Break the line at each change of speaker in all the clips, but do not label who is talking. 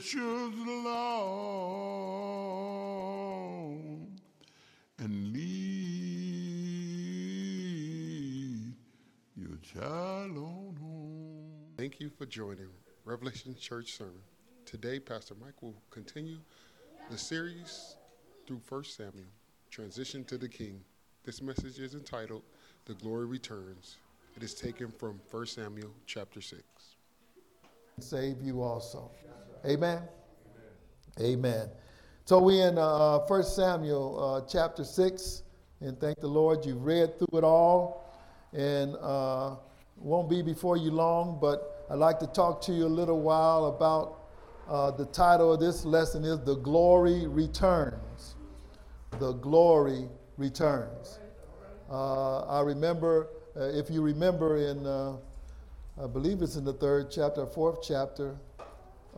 precious Lord, and lead your child on home.
Thank you for joining Revelation Church Sermon. Today, Pastor Mike will continue the series through 1 Samuel, Transition to the King. This message is entitled The Glory Returns. It is taken from 1 Samuel chapter 6.
save you also. Amen. Amen. So we in uh, 1 Samuel uh, chapter 6, and thank the Lord you've read through it all, and uh, won't be before you long, but I'd like to talk to you a little while about uh, the title of this lesson is The Glory Returns. The Glory Returns. Uh, I remember, uh, if you remember in I believe it's in the third chapter, fourth chapter,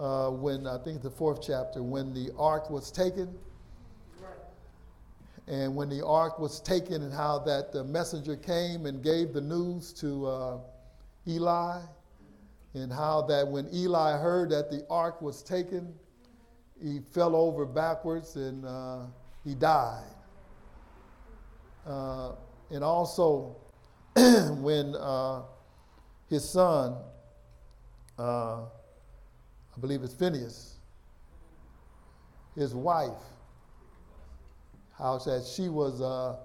uh, when I think the fourth chapter, when the ark was taken. And when the ark was taken, and how that the messenger came and gave the news to uh, Eli, and how that when Eli heard that the ark was taken, he fell over backwards and uh, he died. Uh, and also, when uh, his son, uh, I believe it's Phineas, his wife, how that she was uh,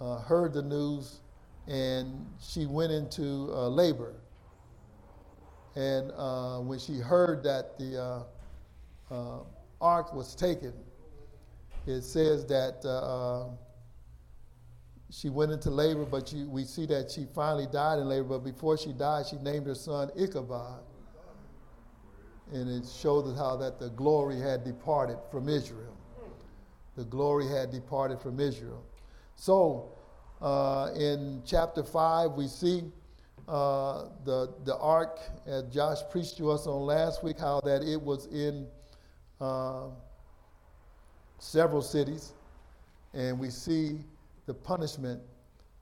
uh, heard the news and she went into uh, labor. And uh, when she heard that the uh, ark was taken, it says that she went into labor, but we see that she finally died in labor. But before she died, she named her son Ichabod. And it showed us how that the glory had departed from Israel. The glory had departed from Israel. So uh, in chapter 5, we see uh, the, the ark, as Josh preached to us on last week, how that it was in uh, several cities. And we see the punishment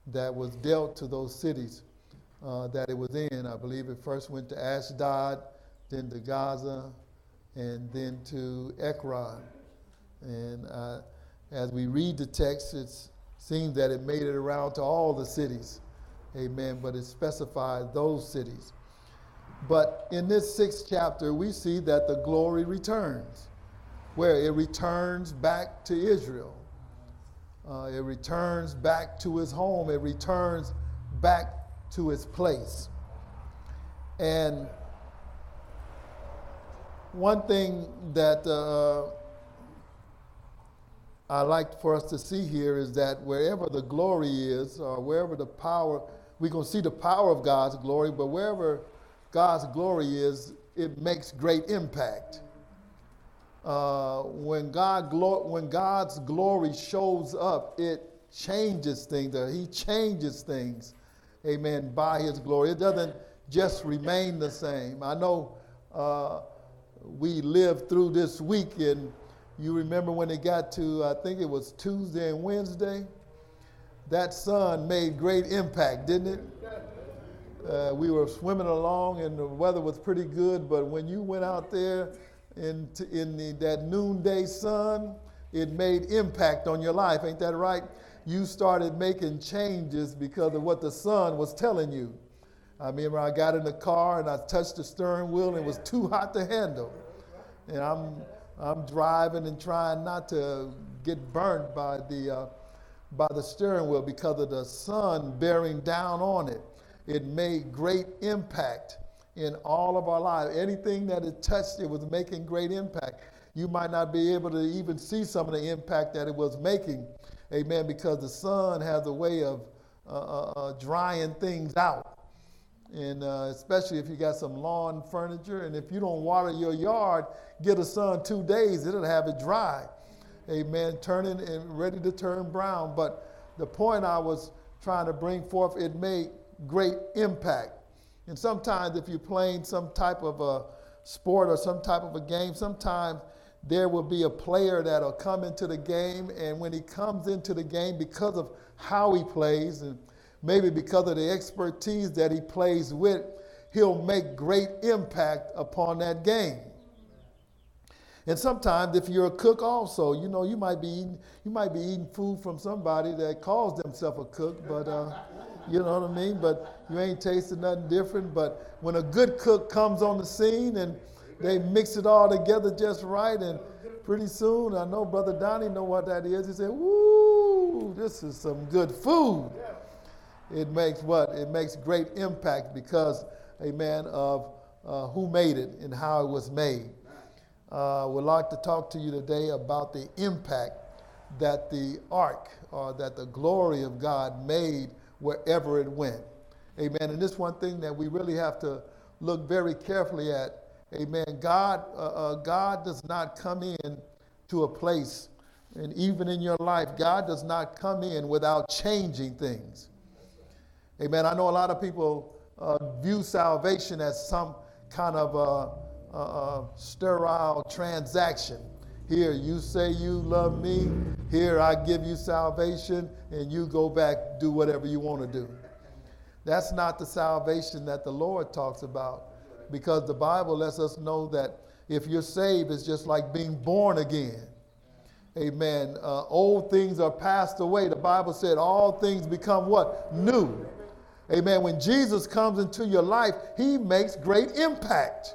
that was dealt to those cities uh, that it was in. I believe it first went to Ashdod, then to Gaza, and then to Ekron. And uh, as we read the text, it seems that it made it around to all the cities. Amen. But it specified those cities. But in this sixth chapter, we see that the glory returns, where it returns back to Israel. Uh, it returns back to his home. It returns back to its place. And one thing that uh, I like for us to see here is that wherever the glory is, or wherever the power, we can see the power of God's glory, but wherever God's glory is, it makes great impact uh, when, God glo- when God's glory shows up, it changes things. He changes things, amen, by His glory. It doesn't just remain the same. I know uh, we lived through this week, and you remember when it got to, I think it was Tuesday and Wednesday? That sun made great impact, didn't it? Uh, we were swimming along, and the weather was pretty good, but when you went out there, in, in the, that noonday sun, it made impact on your life. Ain't that right? You started making changes because of what the sun was telling you. I remember I got in the car and I touched the steering wheel and it was too hot to handle. And I'm, I'm driving and trying not to get burnt by the, uh, by the steering wheel because of the sun bearing down on it. It made great impact in all of our lives. Anything that it touched, it was making great impact. You might not be able to even see some of the impact that it was making, amen, because the sun has a way of uh, uh, uh, drying things out. And uh, especially if you got some lawn furniture, and if you don't water your yard, get a sun two days, it'll have it dry. Amen. Turning and ready to turn brown. But the point I was trying to bring forth, it made great impact. And sometimes, if you're playing some type of a sport or some type of a game, sometimes there will be a player that'll come into the game, and when he comes into the game, because of how he plays, and maybe because of the expertise that he plays with, he'll make great impact upon that game. And sometimes, if you're a cook, also, you know, you might be eating, you might be eating food from somebody that calls themselves a cook, but uh, you know what I mean. But you ain't tasting nothing different. But when a good cook comes on the scene and they mix it all together just right, and pretty soon, I know Brother Donnie know what that is. He said, "Woo, this is some good food." It makes what? It makes great impact because, amen, of uh, who made it and how it was made. Uh, would like to talk to you today about the impact that the ark or that the glory of God made wherever it went. Amen. And this one thing that we really have to look very carefully at. Amen. God, uh, uh, God does not come in to a place, and even in your life, God does not come in without changing things. Amen. I know a lot of people uh, view salvation as some kind of uh, uh, sterile transaction. Here, you say you love me. Here, I give you salvation, and you go back, do whatever you want to do. That's not the salvation that the Lord talks about, because the Bible lets us know that if you're saved, it's just like being born again. Amen. Uh, old things are passed away. The Bible said all things become what? New. Amen. When Jesus comes into your life, he makes great impact.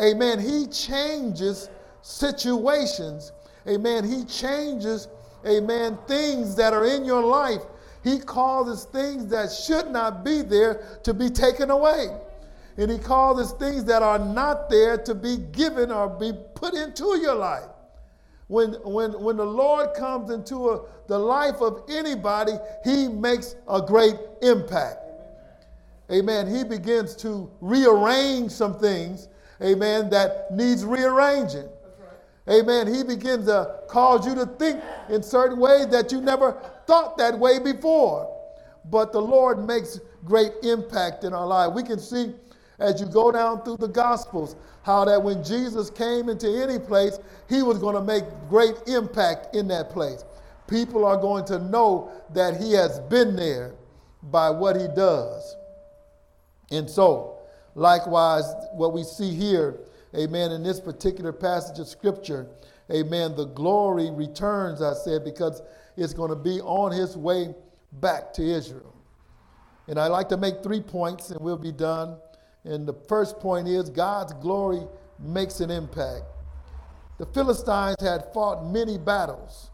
Amen. He changes situations. Amen. He changes, amen, things that are in your life. He causes things that should not be there to be taken away. And he causes things that are not there to be given or be put into your life. When, when, when the Lord comes into a, the life of anybody, he makes a great impact. Amen. He begins to rearrange some things amen, that needs rearranging. Amen. He begins to cause you to think in certain ways that you never thought that way before. But the Lord makes great impact in our life. We can see as you go down through the Gospels how that when Jesus came into any place, he was going to make great impact in that place. People are going to know that he has been there by what he does. And so, Likewise, what we see here, amen, in this particular passage of scripture, amen, the glory returns, I said, because it's going to be on his way back to Israel. And I'd like to make three points and we'll be done. And the first point is God's glory makes an impact. The Philistines had fought many battles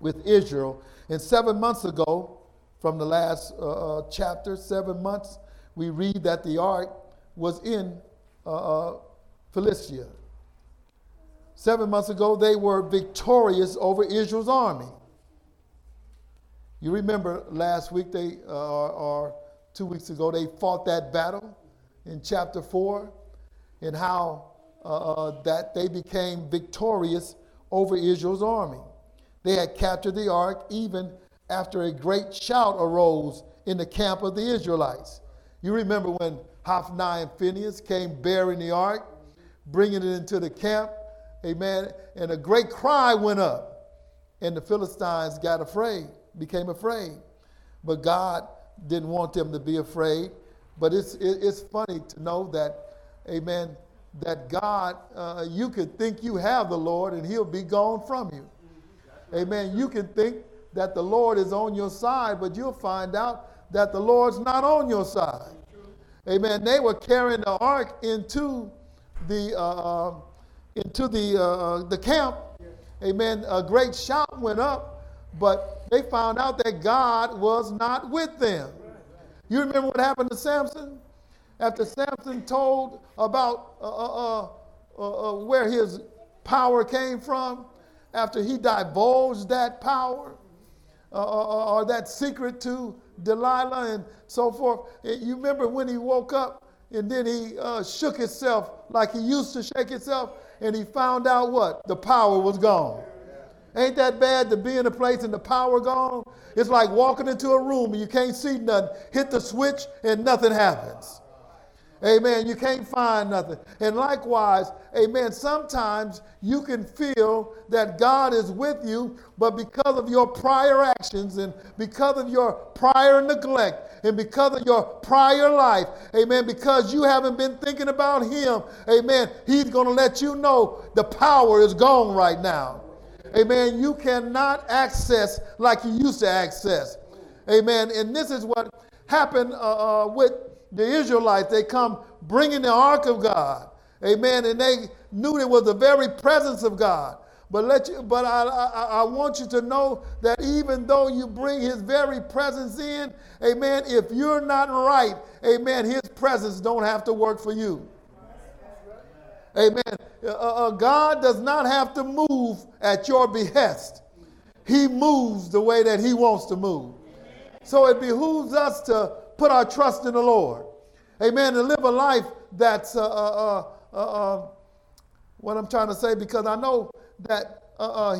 with Israel. And seven months ago, from the last uh, uh chapter, seven months, we read that the ark was in uh, uh, Philistia. Seven months ago, they were victorious over Israel's army. You remember last week, they uh, or two weeks ago, they fought that battle in chapter four, and how uh, uh, that they became victorious over Israel's army. They had captured the ark even after a great shout arose in the camp of the Israelites. You remember when Hophni and Phineas came bearing the ark, bringing it into the camp, amen, and a great cry went up, and the Philistines got afraid, became afraid. But God didn't want them to be afraid. But it's, it's funny to know that, amen, that God, uh, you could think you have the Lord and he'll be gone from you. Amen. You can think that the Lord is on your side, but you'll find out that the Lord's not on your side. Amen. They were carrying the ark into the uh, uh into the uh, uh, the camp. Amen. A great shout went up, but they found out that God was not with them. You remember what happened to Samson? After Samson told about uh, uh, where his power came from, after he divulged that power or that secret to Delilah and so forth. You remember when he woke up and then he uh, shook himself like he used to shake himself and he found out what? The power was gone. Ain't that bad to be in a place and the power gone? It's like walking into a room and you can't see nothing. Hit the switch and nothing happens. Amen. You can't find nothing. And likewise, amen, sometimes you can feel that God is with you, but because of your prior actions and because of your prior neglect and because of your prior life, amen, because you haven't been thinking about Him, amen, He's going to let you know the power is gone right now. Amen. You cannot access like you used to access. Amen. And this is what happened uh, uh, with the Israelites. They come bringing the ark of God. Amen. And they knew it was the very presence of God. But let you, but I, I, I want you to know that even though you bring his very presence in, amen, if you're not right, amen, his presence don't have to work for you. Amen. Uh, uh, God does not have to move at your behest. He moves the way that he wants to move. So it behooves us to put our trust in the Lord. Amen. To live a life that's uh, uh, uh, uh what I'm trying to say, because I know that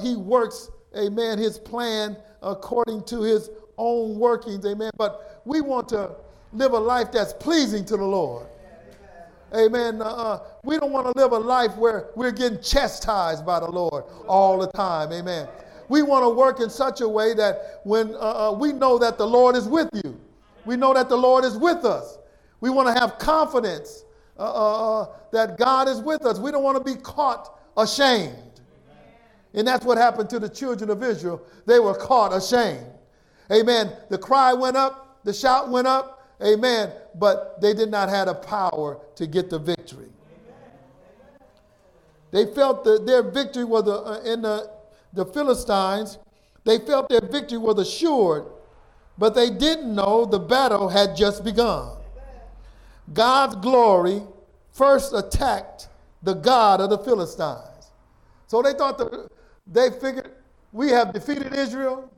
he works, amen, his plan according to his own workings, amen. But we want to live a life that's pleasing to the Lord. Amen. Uh, uh, we don't want to live a life where we're getting chastised by the Lord all the time. Amen. We want to work in such a way that when uh, uh, we know that the Lord is with you, we know that the Lord is with us. We want to have confidence uh, uh, that God is with us. We don't want to be caught ashamed. And that's what happened to the children of Israel. They were caught ashamed. Amen. The cry went up, the shout went up, Amen. But they did not have the power to get the victory. They felt that their victory was uh, in the, the Philistines. They felt their victory was assured, but they didn't know the battle had just begun. God's glory first attacked the God of the Philistines. So they thought that they figured we have defeated Israel.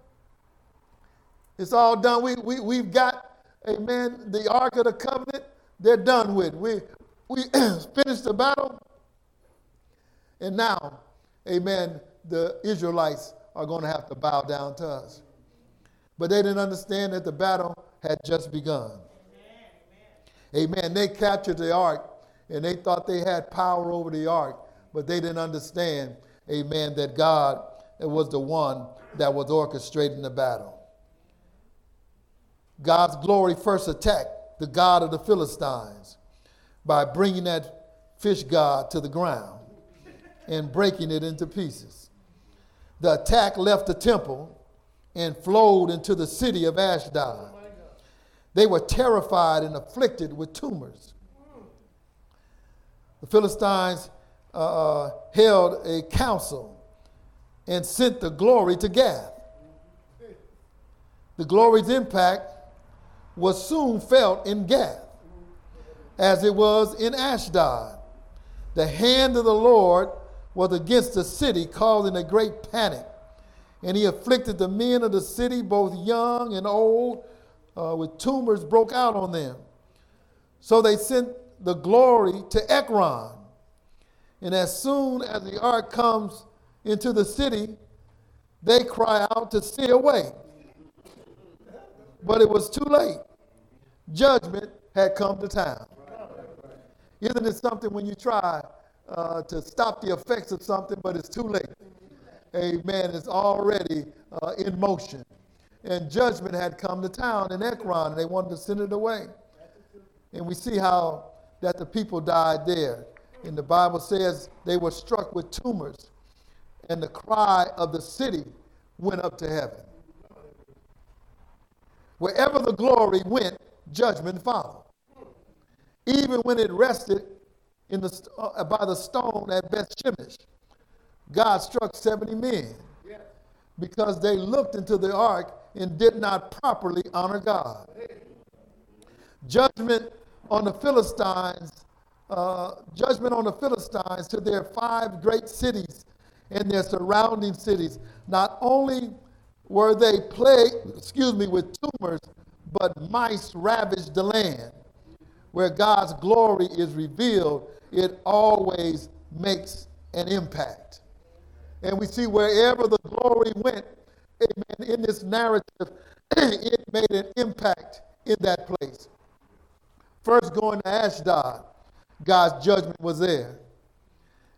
It's all done. We, we, we've got amen, the Ark of the Covenant, they're done with. We, we finished the battle, and now, amen, the Israelites are going to have to bow down to us. But they didn't understand that the battle had just begun. Amen. amen. They captured the ark and they thought they had power over the ark, but they didn't understand, amen, that God was the one that was orchestrating the battle. God's glory first attacked the God of the Philistines by bringing that fish god to the ground and breaking it into pieces. The attack left the temple and flowed into the city of Ashdod. They were terrified and afflicted with tumors. The Philistines uh, uh held a council and sent the glory to Gath. The glory's impact was soon felt in Gath, as it was in Ashdod. The hand of the Lord was against the city, causing a great panic. And he afflicted the men of the city, both young and old, uh, with tumors broke out on them. So they sent the glory to Ekron. And as soon as the ark comes into the city, they cry out to stay away but it was too late. Judgment had come to town. Isn't it something when you try uh, to stop the effects of something, but it's too late? Amen. It's already uh, in motion. And judgment had come to town in Ekron, and they wanted to send it away. And we see how that the people died there. And the Bible says they were struck with tumors, and the cry of the city went up to heaven. Wherever the glory went, judgment followed. Even when it rested in the, uh, by the stone at Beth Shemesh, God struck 70 men because they looked into the ark and did not properly honor God. Judgment on the Philistines, uh, judgment on the Philistines to their five great cities and their surrounding cities, not only were they plagued, excuse me, with tumors, but mice ravaged the land. Where God's glory is revealed, it always makes an impact. And we see wherever the glory went, amen, in this narrative, it made an impact in that place. First going to Ashdod, God's judgment was there.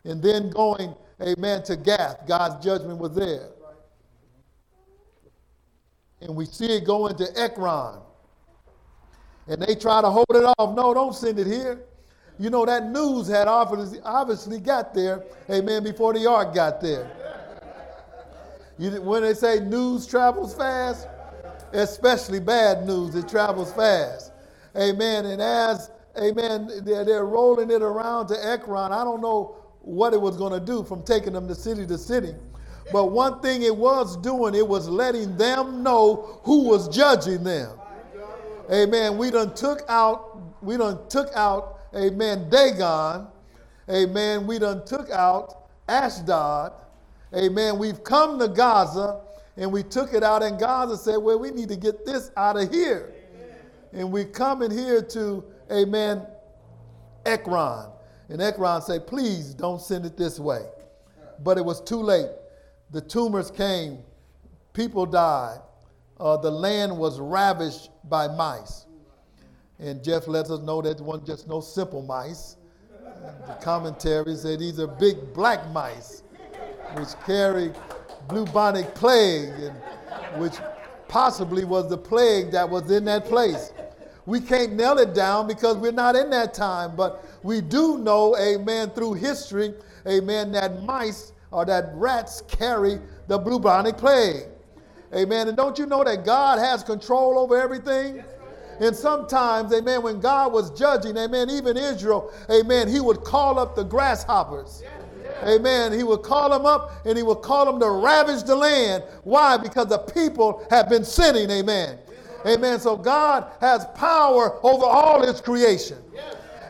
And then going, amen, to Gath, God's judgment was there. And we see it going to Ekron. And they try to hold it off. No, don't send it here. You know, that news had obviously, got there, amen, before the ark got there. You, when they say news travels fast, especially bad news, it travels fast. Amen. And as, amen, they're, they're rolling it around to Ekron, I don't know what it was going to do from taking them to city to city. But one thing it was doing, it was letting them know who was judging them. Amen. We done took out, we done took out, amen, Dagon. Amen. We done took out Ashdod. Amen. We've come to Gaza and we took it out in Gaza said, well, we need to get this out of here. And we come in here to, amen, Ekron. And Ekron said, please don't send it this way. But it was too late. The tumors came, people died, uh, the land was ravished by mice. And Jeff lets us know that wasn't just no simple mice. The commentary said these are big black mice, which carry bubonic plague, and, which possibly was the plague that was in that place. We can't nail it down because we're not in that time, but we do know, amen, through history, amen, that mice or that rats carry the bubonic plague. Amen. And don't you know that God has control over everything? And sometimes, amen, when God was judging, amen, even Israel, amen, he would call up the grasshoppers. Amen. He would call them up and he would call them to ravage the land. Why? Because the people have been sinning. Amen. Amen. So God has power over all his creation.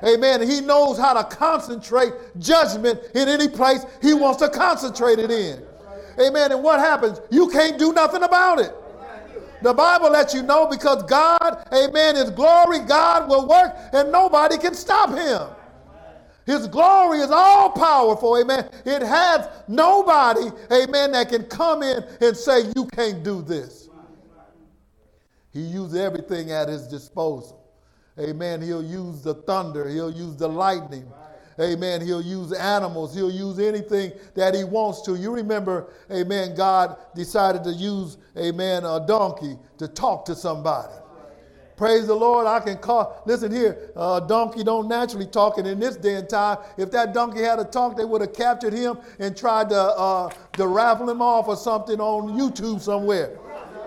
Amen. He knows how to concentrate judgment in any place he wants to concentrate it in. Amen. And what happens? You can't do nothing about it. The Bible lets you know because God, amen, His glory, God will work and nobody can stop Him. His glory is all powerful, amen. It has nobody, amen, that can come in and say, You can't do this. He uses everything at His disposal. Amen. He'll use the thunder, He'll use the lightning. Amen. He'll use animals. He'll use anything that he wants to. You remember, amen, God decided to use, amen, a donkey to talk to somebody. Praise the Lord. I can call. Listen here, a uh, donkey don't naturally talk, and in this day and time, if that donkey had a talk, they would have captured him and tried to uh, to raffle him off or something on YouTube somewhere.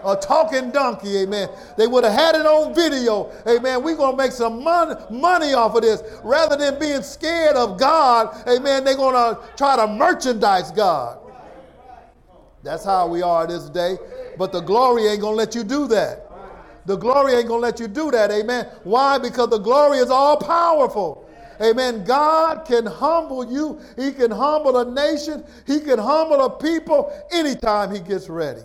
A talking donkey, amen. They would have had it on video, amen. We're going to make some mon- money off of this. Rather than being scared of God, amen, they're going to try to merchandise God. That's how we are this day. But the glory ain't going to let you do that. The glory ain't going to let you do that. Amen. Why? Because the glory is all powerful. Amen. God can humble you. He can humble a nation. He can humble a people anytime he gets ready.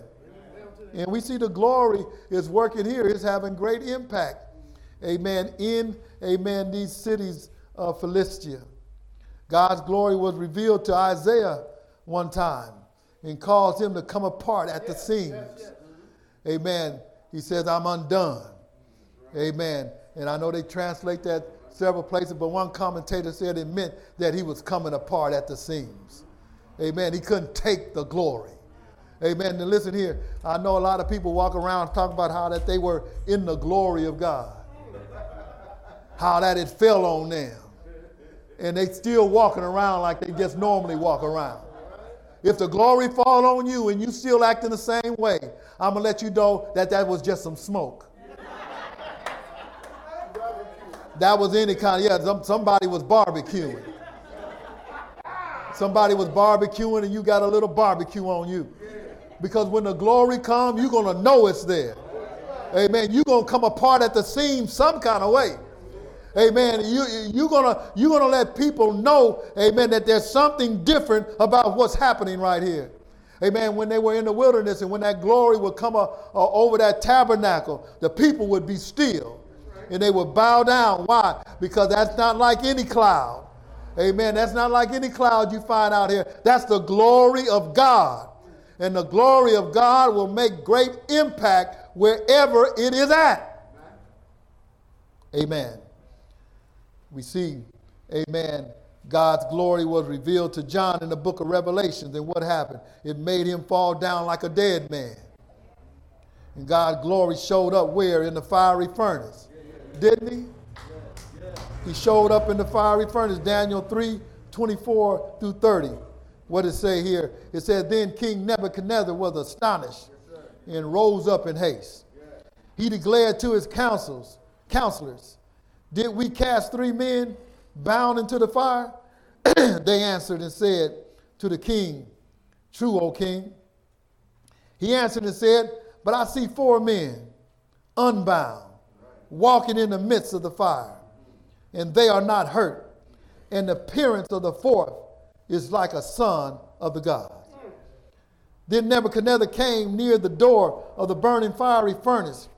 And we see the glory is working here. It's having great impact. Amen. In, amen, these cities of Philistia. God's glory was revealed to Isaiah one time and caused him to come apart at the seams. Mm-hmm. Amen he says, I'm undone. Amen. And I know they translate that several places, but one commentator said it meant that he was coming apart at the seams. Amen. He couldn't take the glory. Amen. And listen here, I know a lot of people walk around talk about how that they were in the glory of God. How that it fell on them. And they still walking around like they just normally walk around. If the glory fall on you and you still acting the same way, I'm going to let you know that that was just some smoke. that was any kind of, yeah, somebody was barbecuing. Somebody was barbecuing and you got a little barbecue on you. Because when the glory comes, you're going to know it's there. Amen. You're going to come apart at the seams some kind of way. Amen. You, you're going you're gonna let people know, amen, that there's something different about what's happening right here. Amen. When they were in the wilderness and when that glory would come uh, uh, over that tabernacle, the people would be still and they would bow down. Why? Because that's not like any cloud. Amen. That's not like any cloud you find out here. That's the glory of God. And the glory of God will make great impact wherever it is at. Amen. We see, amen, God's glory was revealed to John in the book of Revelations. And what happened? It made him fall down like a dead man. And God's glory showed up where? In the fiery furnace. Didn't he? He showed up in the fiery furnace, Daniel 3 24 through 30. What it say here? It says, Then King Nebuchadnezzar was astonished and rose up in haste. He declared to his councils, counselors, Did we cast three men bound into the fire? they answered and said to the king, True, O king. He answered and said, But I see four men unbound, walking in the midst of the fire, and they are not hurt. And the appearance of the fourth is like a son of the gods. Then Nebuchadnezzar came near the door of the burning fiery furnace.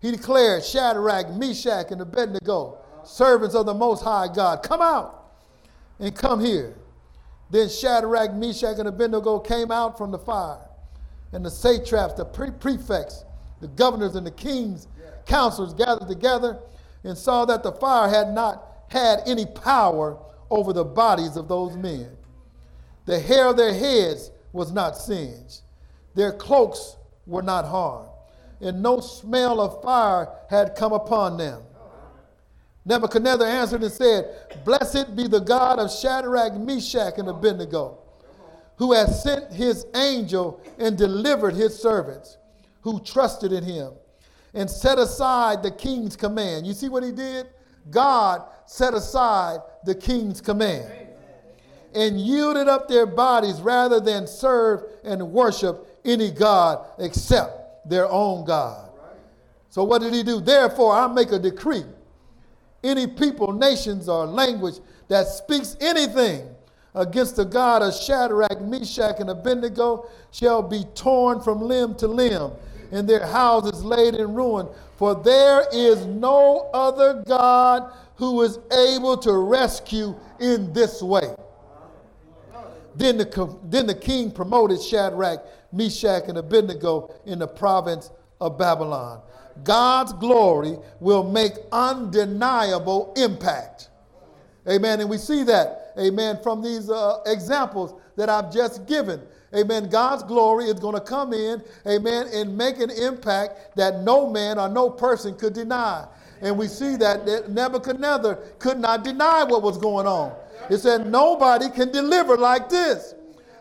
He declared, Shadrach, Meshach, and Abednego, servants of the Most High God, come out and come here. Then Shadrach, Meshach, and Abednego came out from the fire. And the satraps, the pre- prefects, the governors, and the king's counselors gathered together and saw that the fire had not had any power over the bodies of those men. The hair of their heads was not singed, their cloaks were not harmed, and no smell of fire had come upon them. Nebuchadnezzar answered and said, Blessed be the God of Shadrach, Meshach, and Abednego, who has sent his angel and delivered his servants who trusted in him and set aside the king's command. You see what he did? God set aside the king's command and yielded up their bodies rather than serve and worship any God except their own God. So, what did he do? Therefore, I make a decree any people, nations, or language that speaks anything against the God of Shadrach, Meshach, and Abednego shall be torn from limb to limb, and their houses laid in ruin. For there is no other God who is able to rescue in this way. Then the, then the king promoted Shadrach, Meshach, and Abednego in the province of Babylon. God's glory will make undeniable impact. Amen. And we see that, amen, from these uh, examples that I've just given. Amen. God's glory is going to come in, amen, and make an impact that no man or no person could deny. And we see that Nebuchadnezzar could not deny what was going on. It said, Nobody can deliver like this.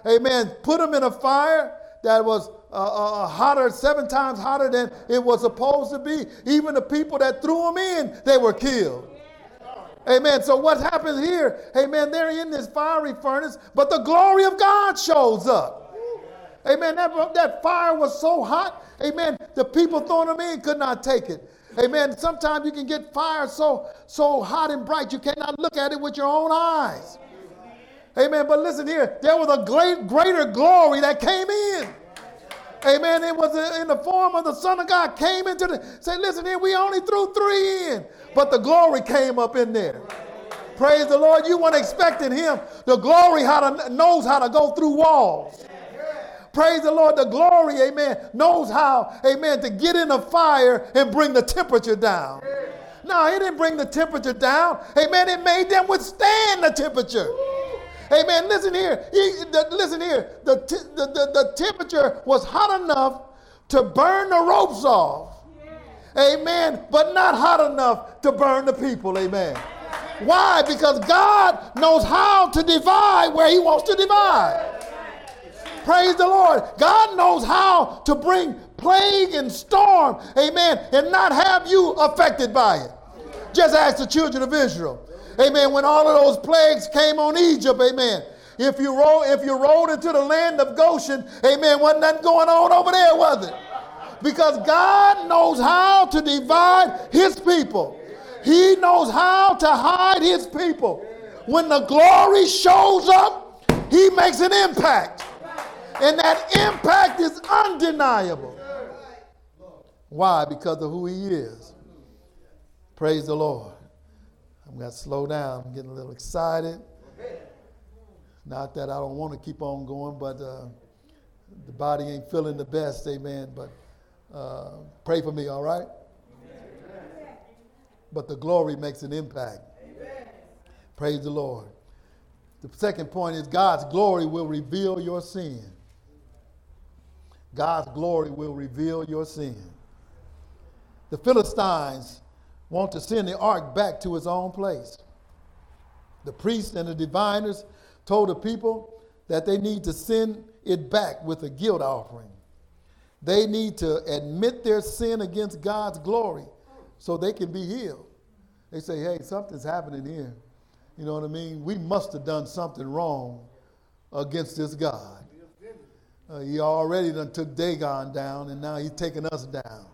Amen. Put them in a fire that was uh, uh, uh, hotter, seven times hotter than it was supposed to be. Even the people that threw them in, they were killed. Amen. So what happens here? Amen. They're in this fiery furnace, but the glory of God shows up. Amen. That, that fire was so hot. Amen. The people throwing them in could not take it. Amen. Sometimes you can get fire so so hot and bright you cannot look at it with your own eyes. Amen. But listen here, there was a great greater glory that came in. Amen. It was in the form of the Son of God came into the say, listen here, we only threw three in, but the glory came up in there. Praise the Lord. You weren't expecting him. The glory how to, knows how to go through walls. Praise the Lord. The glory, amen, knows how, amen, to get in a fire and bring the temperature down. No, it didn't bring the temperature down. Amen. It made them withstand the temperature. Amen. Listen here. He, listen here. The, t- the, the, the temperature was hot enough to burn the ropes off. Amen. But not hot enough to burn the people. Amen. Why? Because God knows how to divide where He wants to divide. Praise the Lord. God knows how to bring plague and storm, amen, and not have you affected by it. Just ask the children of Israel. Amen. When all of those plagues came on Egypt, amen. If you roll, if you rolled into the land of Goshen, amen, wasn't nothing going on over there, was it? Because God knows how to divide his people. He knows how to hide his people. When the glory shows up, he makes an impact. And that impact is undeniable. Why? Because of who he is. Praise the Lord. I'm going to slow down. I'm getting a little excited. Not that I don't want to keep on going, but uh, the body ain't feeling the best, amen. But uh, pray for me, all right? But the glory makes an impact. Praise the Lord. The second point is God's glory will reveal your sin. God's glory will reveal your sin. The Philistines want to send the ark back to its own place. The priests and the diviners told the people that they need to send it back with a guilt offering. They need to admit their sin against God's glory so they can be healed. They say, hey, something's happening here. You know what I mean? We must have done something wrong against this God. Uh, he already done took Dagon down, and now he's taking us down.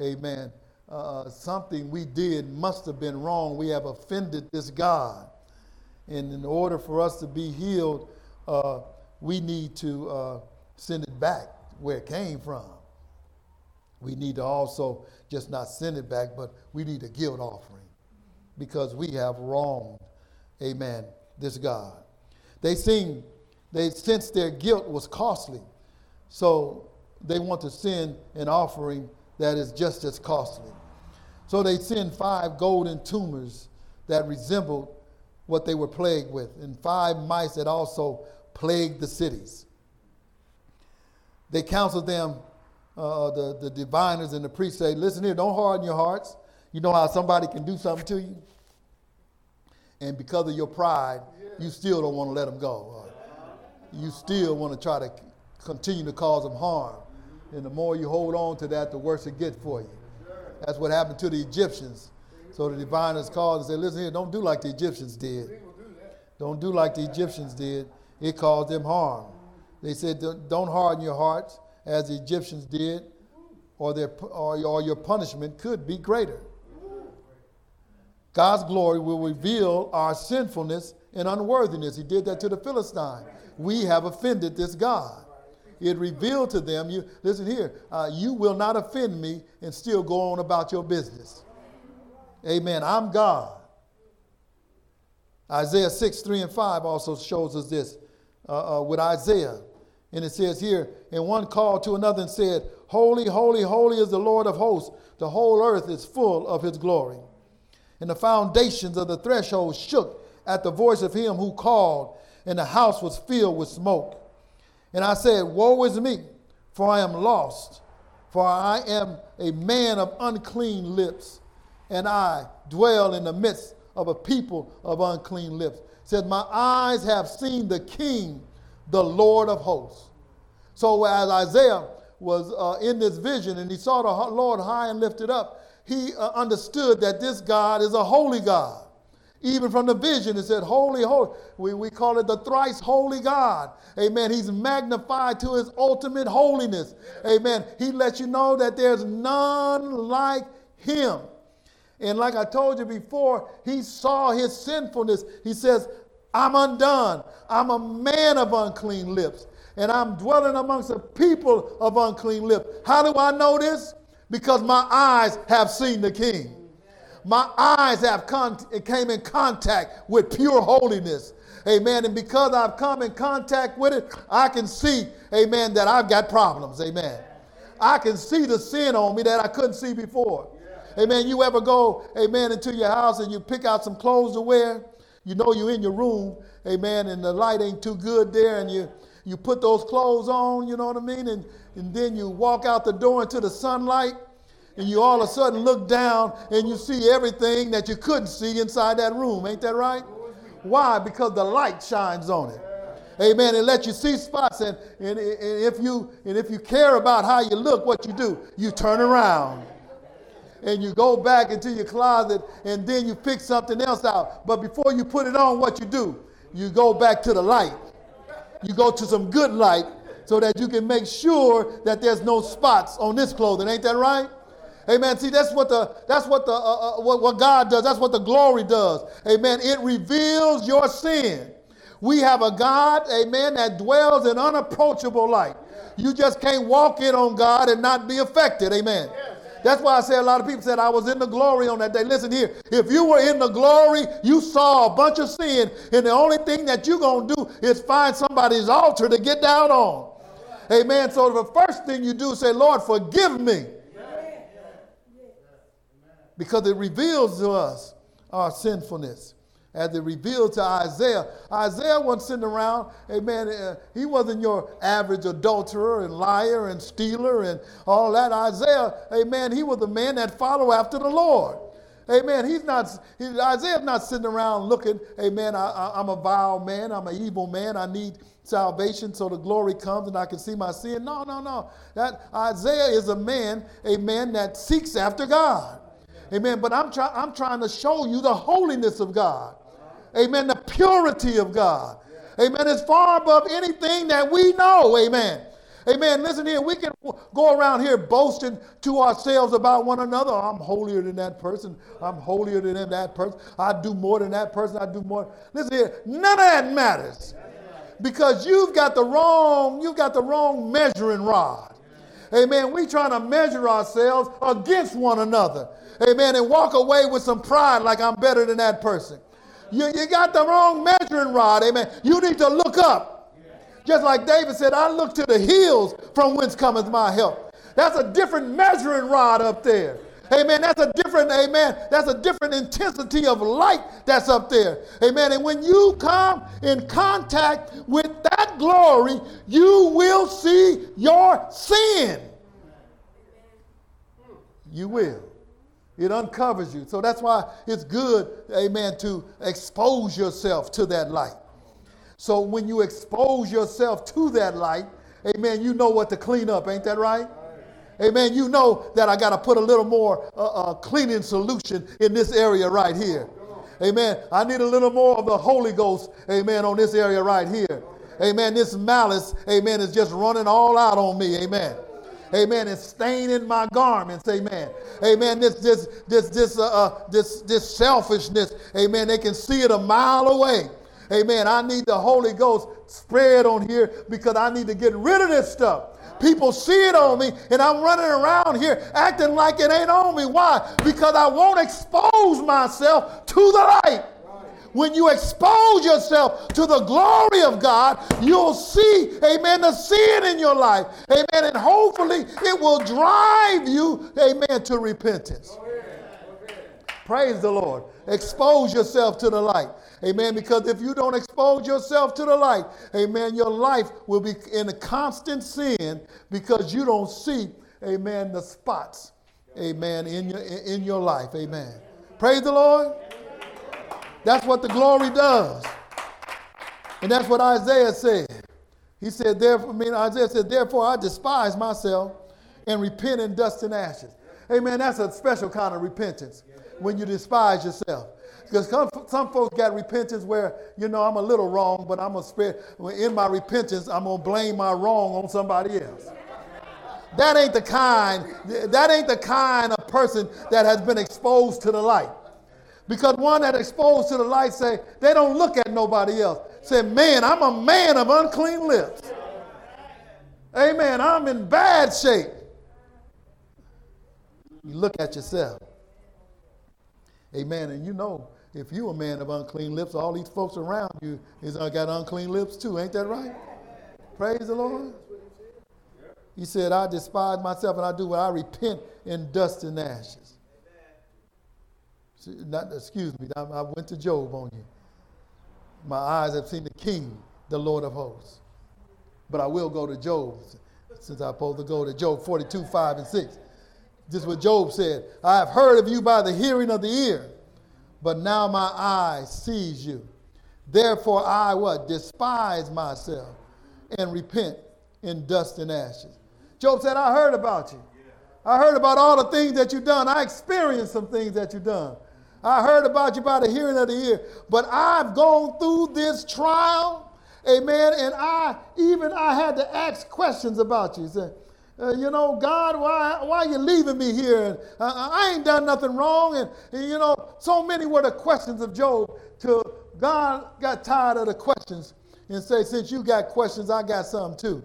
Amen. Uh, something we did must have been wrong. We have offended this God. And in order for us to be healed, uh, we need to uh, send it back where it came from. We need to also just not send it back, but we need a guilt offering because we have wronged, amen, this God. They sing, they sense their guilt was costly, so they want to send an offering that is just as costly. So they send five golden tumors that resembled what they were plagued with, and five mice that also plagued the cities. They counseled them, uh, the, the diviners and the priests say, Listen here, don't harden your hearts. You know how somebody can do something to you? And because of your pride, you still don't want to let them go. You still want to try to continue to cause them harm. And the more you hold on to that, the worse it gets for you. That's what happened to the Egyptians. So the diviners called and said, Listen here, don't do like the Egyptians did. Don't do like the Egyptians did. It caused them harm. They said, Don't harden your hearts as the Egyptians did, or, their, or, your punishment could be greater. God's glory will reveal our sinfulness and unworthiness. He did that to the Philistine. We have offended this God. It revealed to them, you listen here, uh, you will not offend me and still go on about your business. Amen. I'm God. Isaiah 6, 3 and 5 also shows us this uh, uh, with Isaiah. And it says here, and one called to another and said, Holy, holy, holy is the Lord of hosts. The whole earth is full of his glory. And the foundations of the threshold shook at the voice of him who called, and the house was filled with smoke. And I said, Woe is me, for I am lost, for I am a man of unclean lips, and I dwell in the midst of a people of unclean lips. said, My eyes have seen the King, the Lord of hosts. So as Isaiah was uh, in this vision and he saw the Lord high and lifted up, he uh, understood that this God is a holy God. Even from the vision, it said, Holy, holy. We, we call it the thrice holy God. Amen. He's magnified to his ultimate holiness. Amen. He lets you know that there's none like him. And like I told you before, he saw his sinfulness. He says, I'm undone. I'm a man of unclean lips, and I'm dwelling amongst a people of unclean lips. How do I know this? Because my eyes have seen the King. My eyes have con- came in contact with pure holiness. Amen. And because I've come in contact with it, I can see, amen, that I've got problems. Amen. I can see the sin on me that I couldn't see before. Amen. You ever go, amen, into your house and you pick out some clothes to wear? You know you're in your room, amen, and the light ain't too good there, and you you put those clothes on, you know what I mean? And, and then you walk out the door into the sunlight, and you all of a sudden look down and you see everything that you couldn't see inside that room. Ain't that right? Why? Because the light shines on it. Amen. It lets you see spots. And, and, and, if you, and if you care about how you look, what you do, you turn around. And you go back into your closet and then you pick something else out. But before you put it on, what you do? You go back to the light. You go to some good light so that you can make sure that there's no spots on this clothing. Ain't that right? Amen. See, that's what the that's what the uh, uh, what, what God does. That's what the glory does. Amen. It reveals your sin. We have a God, amen, that dwells in unapproachable light. You just can't walk in on God and not be affected. Amen. That's why I say a lot of people said I was in the glory on that day. Listen here, if you were in the glory, you saw a bunch of sin, and the only thing that you're to do is find somebody's altar to get down on. Amen. So the first thing you do is say, Lord, forgive me because it reveals to us our sinfulness. as it revealed to Isaiah. Isaiah wasn't sitting around, amen. Uh, he wasn't your average adulterer and liar and stealer and all that. Isaiah, amen, he was a man that followed after the Lord. Amen. He's not, he, Isaiah's not sitting around looking, amen, I, I'm a vile man, I'm an evil man, I need salvation so the glory comes and I can see my sin. No, no, no. That Isaiah is a man, a man that seeks after God. Amen. But I'm, try, I'm trying to show you the holiness of God. Amen. The purity of God. Amen. It's far above anything that we know. Amen. Amen. Listen here, we can go around here boasting to ourselves about one another. I'm holier than that person. I'm holier than that person. I do more than that person. I do more. Listen here, none of that matters. Because you've got the wrong, you've got the wrong measuring rod. Amen. We trying to measure ourselves against one another. Amen. And walk away with some pride like I'm better than that person. You, you got the wrong measuring rod. Amen. You need to look up. Just like David said, I look to the hills from whence cometh my help. That's a different measuring rod up there. Amen. That's a different, amen. That's a different intensity of light that's up there. Amen. And when you come in contact with that glory, you will see your sin. You will. It uncovers you. So that's why it's good, amen, to expose yourself to that light. So when you expose yourself to that light, amen, you know what to clean up. Ain't that right? Amen. You know that I got to put a little more uh, uh, cleaning solution in this area right here. Amen. I need a little more of the Holy Ghost, amen, on this area right here. Amen. This malice, amen, is just running all out on me. Amen. Amen. And staining my garments. Amen. Amen. This this this this uh, uh, this this selfishness. Amen. They can see it a mile away. Amen. I need the Holy Ghost spread on here because I need to get rid of this stuff. People see it on me, and I'm running around here acting like it ain't on me. Why? Because I won't expose myself to the light. When you expose yourself to the glory of God, you'll see, amen, the sin in your life. Amen. And hopefully it will drive you, amen, to repentance. Praise the Lord. Expose yourself to the light. Amen. Because if you don't expose yourself to the light, amen, your life will be in a constant sin because you don't see, amen, the spots, amen, in your, in your life. Amen. Praise the Lord. That's what the glory does. And that's what Isaiah said. He said, therefore, I mean, Isaiah said, therefore I despise myself and repent in dust and ashes. Amen. That's a special kind of repentance when you despise yourself. Because some, some folks got repentance where, you know, I'm a little wrong, but I'm going to spare, in my repentance, I'm going to blame my wrong on somebody else. That ain't the kind, that ain't the kind of person that has been exposed to the light. Because one that exposed to the light say, they don't look at nobody else. Say, man, I'm a man of unclean lips. Amen. I'm in bad shape. You look at yourself. Amen. And you know, if you a man of unclean lips, all these folks around you is uh, got unclean lips too. Ain't that right? Praise the Lord. He said, I despise myself and I do what I repent in dust and ashes. Not, excuse me, I, I went to Job on you. My eyes have seen the King, the Lord of hosts. But I will go to Job, since I'm supposed to go to Job 42, 5, and 6. This is what Job said. I have heard of you by the hearing of the ear, but now my eye sees you. Therefore I what? Despise myself and repent in dust and ashes. Job said, I heard about you. I heard about all the things that you've done. I experienced some things that you've done. I heard about you by the hearing of the ear. But I've gone through this trial, amen, and I even I had to ask questions about you. Say, uh, you know, God, why, why are you leaving me here? And, uh, I ain't done nothing wrong. And, and, you know, so many were the questions of Job till God got tired of the questions and say, since you got questions, I got some too.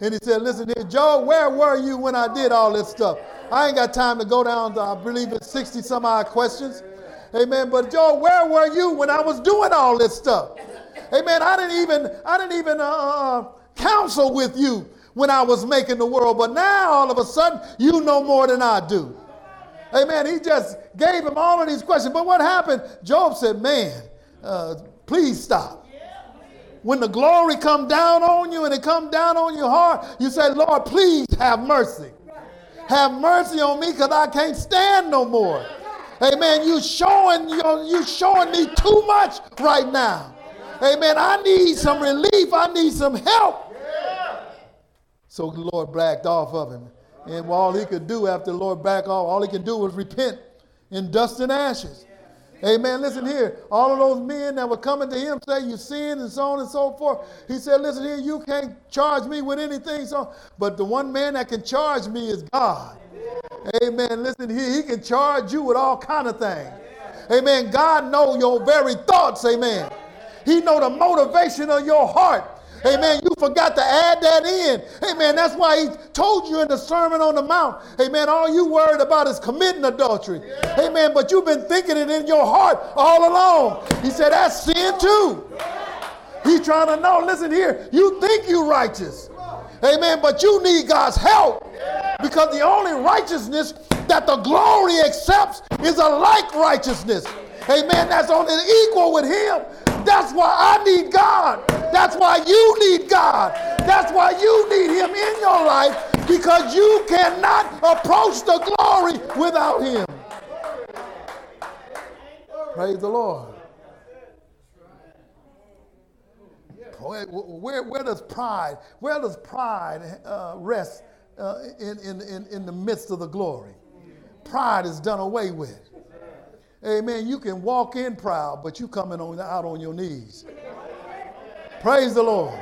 And he said, listen here, Job, where were you when I did all this stuff? I ain't got time to go down to, I believe it's 60 some odd questions. Amen. But Job, where were you when I was doing all this stuff? Amen. I didn't even I didn't even uh, uh, counsel with you when I was making the world, but now all of a sudden you know more than I do. Amen. He just gave him all of these questions. But what happened? Job said, "Man, uh, please stop. When the glory come down on you and it come down on your heart, you say, Lord, please have mercy. Have mercy on me because I can't stand no more. Amen. You showing you showing me too much right now. Amen. I need some relief. I need some help. So the Lord backed off of him. And all he could do after the Lord backed off, all he could do was repent in dust and ashes. Amen. Listen here. All of those men that were coming to him say you sin and so on and so forth. He said, listen here, you can't charge me with anything. So, but the one man that can charge me is God. Amen. Listen here, he can charge you with all kind of things. Amen. God know your very thoughts. Amen. He know the motivation of your heart. Amen. You forgot to add that in. Amen. That's why he told you in the Sermon on the Mount. Amen. All you worried about is committing adultery. Amen. But you've been thinking it in your heart all along. He said that's sin too. He's trying to know. Listen here. You think you righteous. Amen. But you need God's help. Because the only righteousness that the glory accepts is a like righteousness. Amen. That's on an equal with him. That's why I need God. That's why you need God. That's why you need him in your life because you cannot approach the glory without him. Praise the Lord. Where, where, does pride, where does pride uh, rest uh, in, in, in, in the midst of the glory? Pride is done away with. Amen. You can walk in proud, but you coming on out on your knees. Praise the Lord.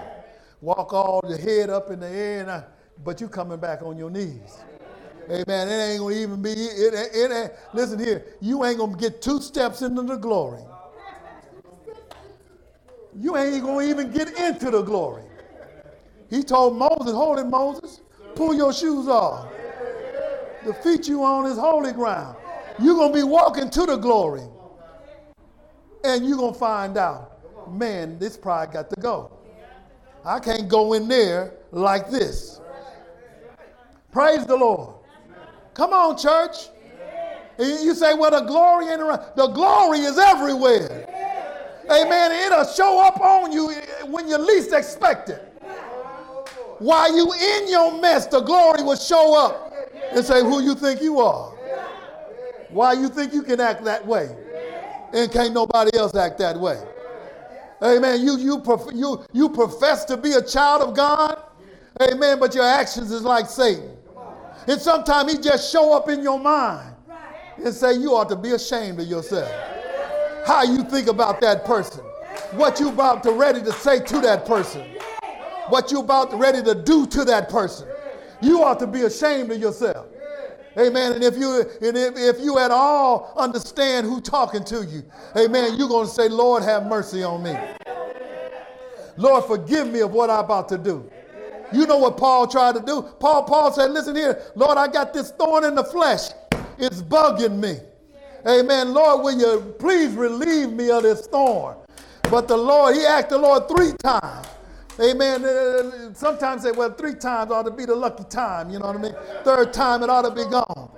Walk all the head up in the air, I, but you coming back on your knees. Amen. It ain't gonna even be. It, it, it listen here. You ain't gonna get two steps into the glory. You ain't gonna even get into the glory. He told Moses, "Hold it, Moses. Pull your shoes off. The feet you on is holy ground." You're going to be walking to the glory. And you're going to find out, man, this pride got to go. I can't go in there like this. Praise the Lord. Come on, church. You say, well, the glory ain't around. The glory is everywhere. Amen. It'll show up on you when you least expect it. While you in your mess, the glory will show up and say, who you think you are. Why you think you can act that way? And can't nobody else act that way? Amen. You, you, prof- you, you profess to be a child of God. Amen. But your actions is like Satan. And sometimes he just show up in your mind and say you ought to be ashamed of yourself. How you think about that person. What you about to ready to say to that person. What you about to ready to do to that person. You ought to be ashamed of yourself. Amen. And if you and if, if you at all understand who talking to you, amen, you're going to say, Lord, have mercy on me. Lord, forgive me of what I'm about to do. You know what Paul tried to do? Paul, Paul said, listen here, Lord, I got this thorn in the flesh. It's bugging me. Amen. Lord, will you please relieve me of this thorn? But the Lord, he asked the Lord three times. Amen. Sometimes say, well, three times ought to be the lucky time. You know what I mean? Third time it ought to be gone.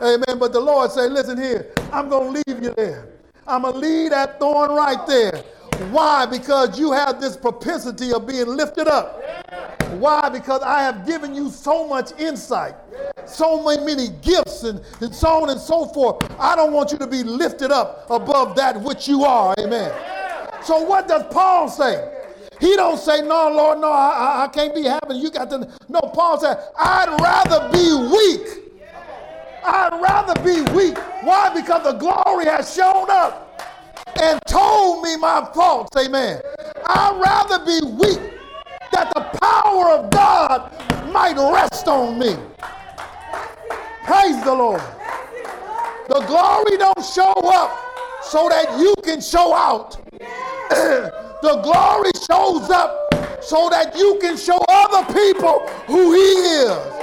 Amen. But the Lord say, listen here, I'm going to leave you there. I'm going to leave that thorn right there. Why? Because you have this propensity of being lifted up. Why? Because I have given you so much insight, so many, many gifts, and, and so on and so forth. I don't want you to be lifted up above that which you are. Amen. So, what does Paul say? He don't say, no, Lord, no, I, I can't be happy. You got to. No, Paul said, I'd rather be weak. I'd rather be weak. Why? Because the glory has shown up and told me my faults. Amen. I'd rather be weak that the power of God might rest on me. Praise the Lord. The glory don't show up so that you can show out. the glory shows up so that you can show other people who He is.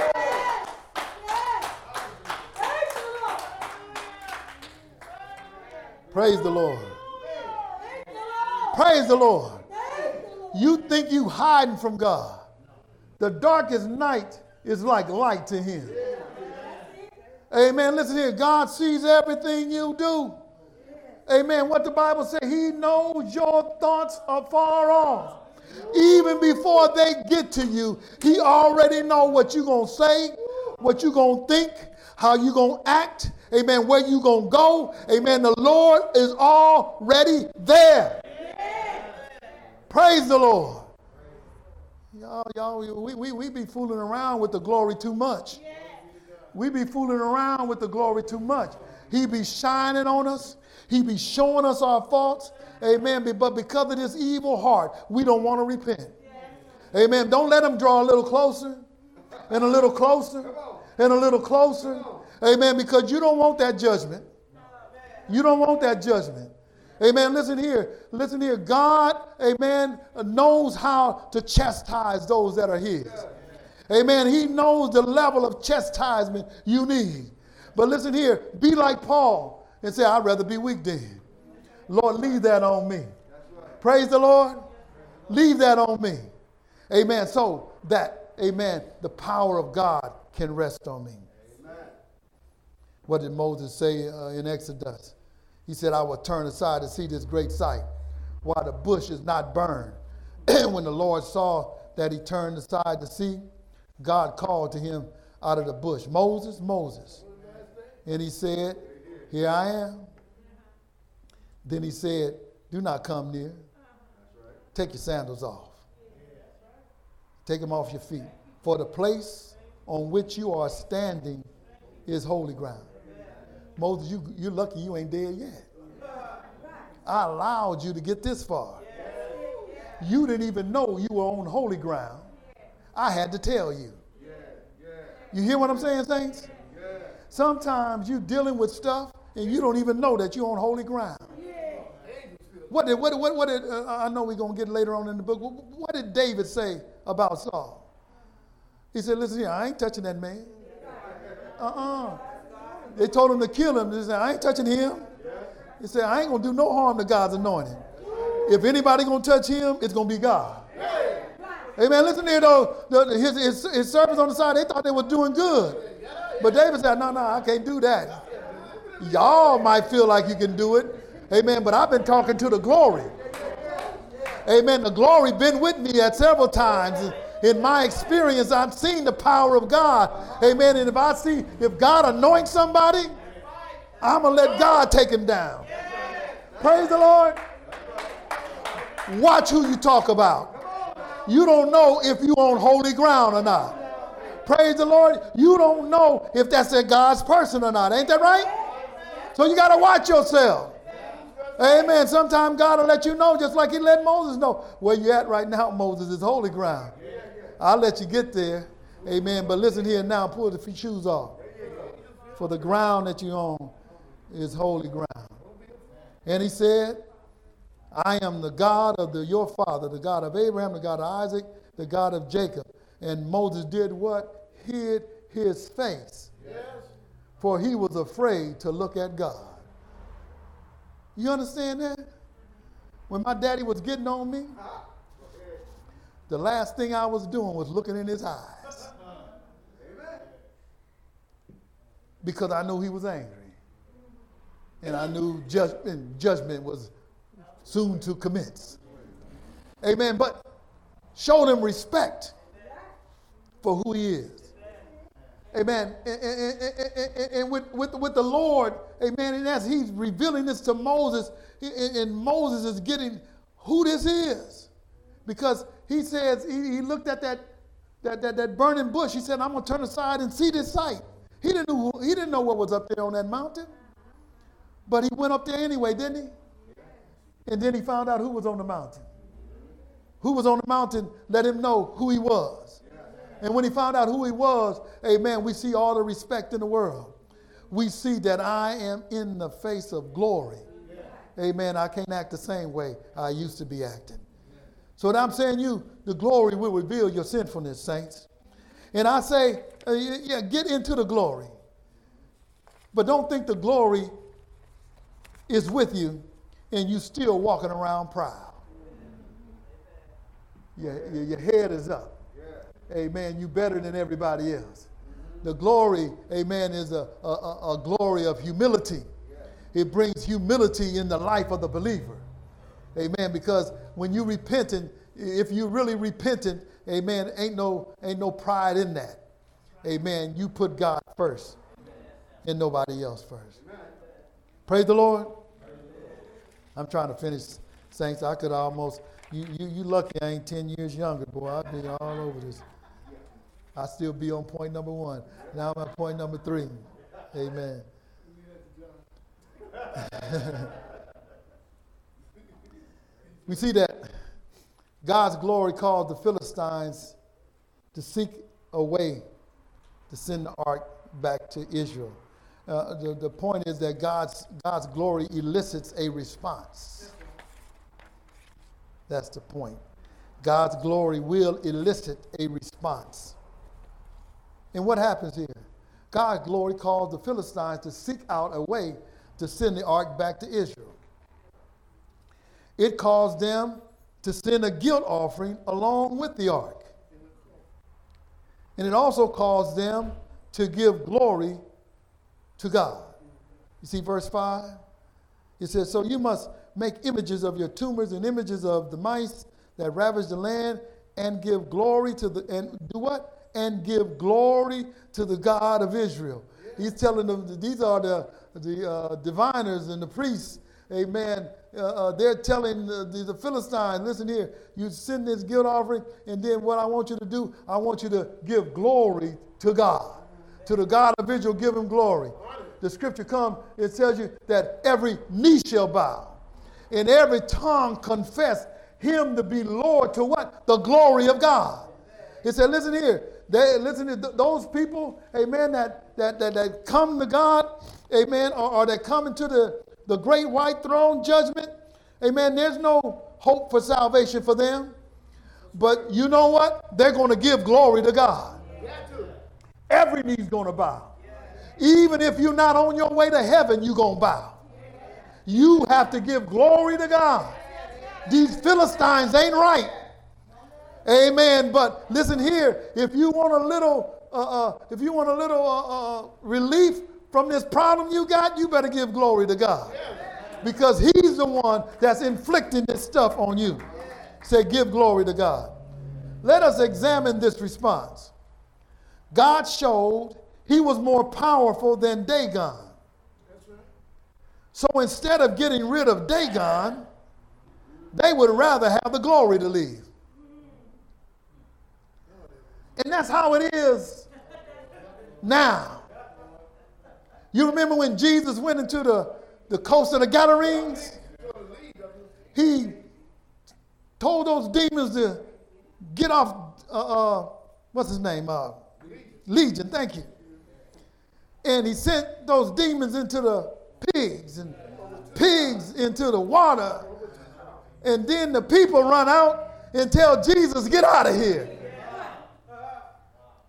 Praise the Lord. Praise the Lord. You think you hiding from God. The darkest night is like light to him. Amen. Listen here. God sees everything you do. Amen. What the Bible says, He knows your thoughts are far off. Even before they get to you, He already know what you're going to say, what you're going to think, how you're going to act. Amen. Where you going to go. Amen. The Lord is already there. Praise the Lord. Y'all, y'all, we, we, we be fooling around with the glory too much. We be fooling around with the glory too much. He be shining on us. He be showing us our faults. Amen. But because of this evil heart, we don't want to repent. Amen. Don't let him draw a little closer and a little closer and a little closer. Amen. Because you don't want that judgment. You don't want that judgment. Amen. Listen here. Listen here. God, amen, knows how to chastise those that are his. Amen. He knows the level of chastisement you need. But listen here. Be like Paul and say, I'd rather be weak then. Lord, leave that on me. Praise the Lord. Leave that on me. Amen. So that, amen, the power of God can rest on me. What did Moses say uh, in Exodus? He said, I will turn aside to see this great sight while the bush is not burned. And when the Lord saw that he turned aside to see, God called to him out of the bush, Moses, Moses. And he said, Here I am. Then he said, Do not come near. Take your sandals off. Take them off your feet. For the place on which you are standing is holy ground. Moses, you, you're lucky you ain't dead yet. I allowed you to get this far. You didn't even know you were on holy ground. I had to tell you. You hear what I'm saying, saints? Sometimes you're dealing with stuff and you don't even know that you're on holy ground. What did, what, what, what did uh, I know we're going to get later on in the book. What did David say about Saul? He said, Listen here, I ain't touching that man. Uh uh-uh. uh they told him to kill him. They said, I ain't touching him. He said, I ain't going to do no harm to God's anointing. If anybody going to touch him, it's going to be God. Amen. Listen here, though. The, his, his, his servants on the side, they thought they were doing good. But David said, no, no, I can't do that. Y'all might feel like you can do it. Amen. But I've been talking to the glory. Amen. The glory been with me at several times in my experience, I've seen the power of God. Amen. And if I see, if God anoints somebody, I'm going to let God take him down. Praise the Lord. Watch who you talk about. You don't know if you're on holy ground or not. Praise the Lord. You don't know if that's a God's person or not. Ain't that right? So you got to watch yourself. Amen. Sometimes God will let you know, just like He let Moses know. Where you at right now, Moses, is holy ground. I'll let you get there. Amen. But listen here now, pull the shoes off. For the ground that you're on is holy ground. And he said, I am the God of the, your father, the God of Abraham, the God of Isaac, the God of Jacob. And Moses did what? Hid his face. Yes. For he was afraid to look at God. You understand that? When my daddy was getting on me, the last thing I was doing was looking in his eyes. Because I knew he was angry. And I knew judgment, judgment was soon to commence. Amen. But show him respect for who he is. Amen. And, and, and, and, with, with, with the Lord, amen, and as he's revealing this to Moses, and Moses is getting who this is. Because he says, he, looked at that, that, that, that burning bush. He said, I'm going to turn aside and see this sight. He didn't, know, he didn't know what was up there on that mountain. But he went up there anyway, didn't he? And then he found out who was on the mountain. Who was on the mountain let him know who he was. And when he found out who he was, amen, we see all the respect in the world. We see that I am in the face of glory. Amen. I can't act the same way I used to be acting. So what I'm saying you, the glory will reveal your sinfulness, saints. And I say, uh, yeah, get into the glory. But don't think the glory is with you and you still walking around proud. Yeah, your head is up. Amen. You better than everybody else. The glory, amen, is a, a, a glory of humility. it brings humility in the life of the believer. Amen. Because when you repentant, if you really repentant, amen, ain't no ain't no pride in that. Amen. You put God first and nobody else first. Praise the Lord. I'm trying to finish, saints. I could almost you you you lucky I ain't 10 years younger, boy. I'd be all over this. I still be on point number one. Now I'm at point number three. Amen. we see that God's glory caused the Philistines to seek a way to send the ark back to Israel. Uh, the, the point is that God's, God's glory elicits a response. That's the point. God's glory will elicit a response. And what happens here? God's glory caused the Philistines to seek out a way to send the ark back to Israel. It caused them to send a guilt offering along with the ark. And it also caused them to give glory to God. You see verse 5? It says, So you must make images of your tumors and images of the mice that ravage the land and give glory to the, and do what? And give glory to the God of Israel. He's telling them these are the, the uh, diviners and the priests. Amen. Uh, uh, they're telling the, the, Philistines, listen here, you send this guilt offering, and then what I want you to do, I want you to give glory to God. To the God of Israel, give him glory. The scripture comes, it tells you that every knee shall bow, and every tongue confess him to be Lord to what? The glory of God. He said, listen here, they listen to th- those people, amen, that, that, that, that come to God, amen, or, or that come into the, the great white throne judgment, amen, there's no hope for salvation for them. But you know what? They're going to give glory to God. Every knee's going to bow. Even if you're not on your way to heaven, you're going to bow. You have to give glory to God. These Philistines ain't right. Amen. But listen here, if you want a little, uh, uh, if you want a little uh, uh, relief from this problem you got, you better give glory to God, because He's the one that's inflicting this stuff on you. Say, give glory to God. Let us examine this response. God showed He was more powerful than Dagon. So instead of getting rid of Dagon, they would rather have the glory to leave. And that's how it is now. You remember when Jesus went into the, the coast of the Gadarenes? He told those demons to get off, uh, uh, what's his name? Uh, Legion, thank you. And he sent those demons into the pigs and pigs into the water. And then the people run out and tell Jesus, get out of here.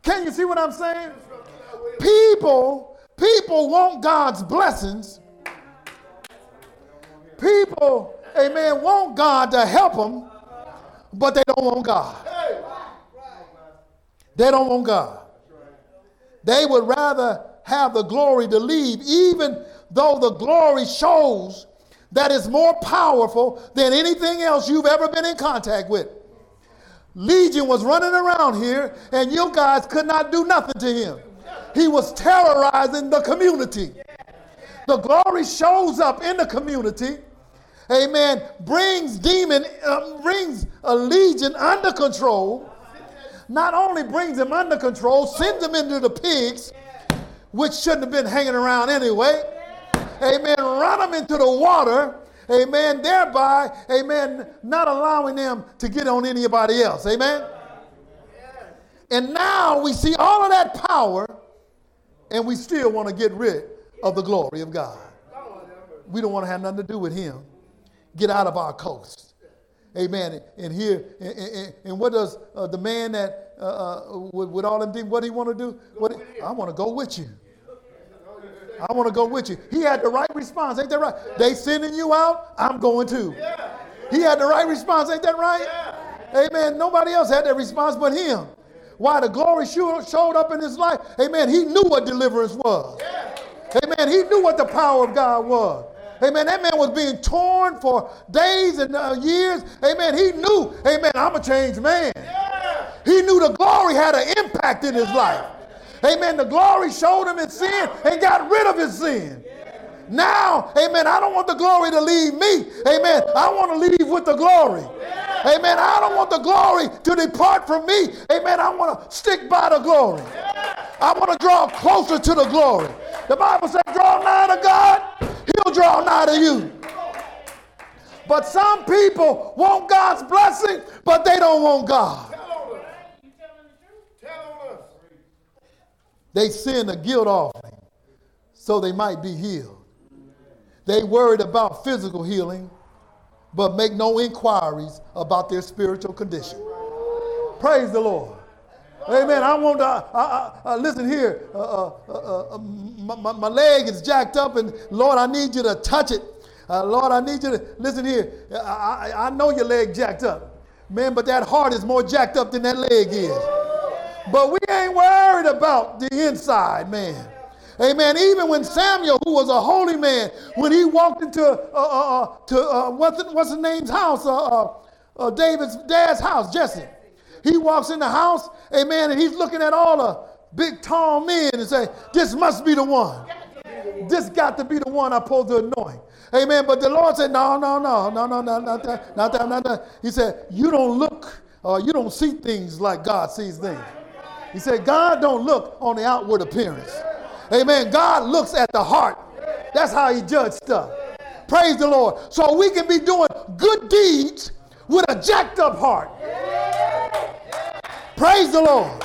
Can you see what I'm saying? People, people want God's blessings. People, amen, want God to help them, but they don't want God. They don't want God. They would rather have the glory to leave, even though the glory shows that is more powerful than anything else you've ever been in contact with. Legion was running around here, and you guys could not do nothing to him. He was terrorizing the community. The glory shows up in the community. Amen. Brings demon, uh, brings a legion under control. Not only brings them under control, sends them into the pigs, which shouldn't have been hanging around anyway. Amen. Run them into the water Amen. Thereby, amen, not allowing them to get on anybody else. Amen. And now we see all of that power, and we still want to get rid of the glory of God. We don't want to have nothing to do with Him. Get out of our coast. Amen. And here, and, and, and what does uh, the man that uh, uh, with, with, all them things, what do he want to do? What, I want to go with you. I want to go with you. He had the right response. Ain't that right? They sending you out, I'm going too. He had the right response. Ain't that right? Amen. Nobody else had that response but him. Why the glory showed up in his life. Amen. He knew what deliverance was. Amen. He knew what the power of God was. Amen. That man was being torn for days and uh, years. Amen. He knew, amen, I'm a changed man. He knew the glory had an impact in his life. Amen. The glory showed him his sin and got rid of his sin. Now, amen, I don't want the glory to leave me. Amen. I want to leave with the glory. Amen. I don't want the glory to depart from me. Amen. I want to stick by the glory. I want to draw closer to the glory. The Bible says, draw nigh to God, he'll draw nigh to you. But some people want God's blessing, but they don't want God. They send a guilt offering so they might be healed. They worried about physical healing, but make no inquiries about their spiritual condition. Praise the Lord. Amen. I want to uh, uh, listen here. Uh, uh, uh my, my, my, leg is jacked up, and Lord, I need you to touch it. Uh, Lord, I need you to listen here. I, I, I know your leg jacked up, man, but that heart is more jacked up than that leg is. But we ain't worried about the inside, man. Amen. Even when Samuel, who was a holy man, when he walked into uh, uh, uh to uh, what's, what's his name's house, uh, uh, David's dad's house, Jesse. He walks in the house, amen, and he's looking at all the big tall men and say, "This must be the one. This got to be the one I'm supposed to anoint." Amen. But the Lord said, "No, no, no, no, no, no, not that, not that, not that." He said, "You don't look, or you don't see things like God sees things." He said, "God don't look on the outward appearance." Amen. God looks at the heart. That's how he judges stuff. Praise the Lord. So we can be doing good deeds with a jacked up heart. Praise the Lord.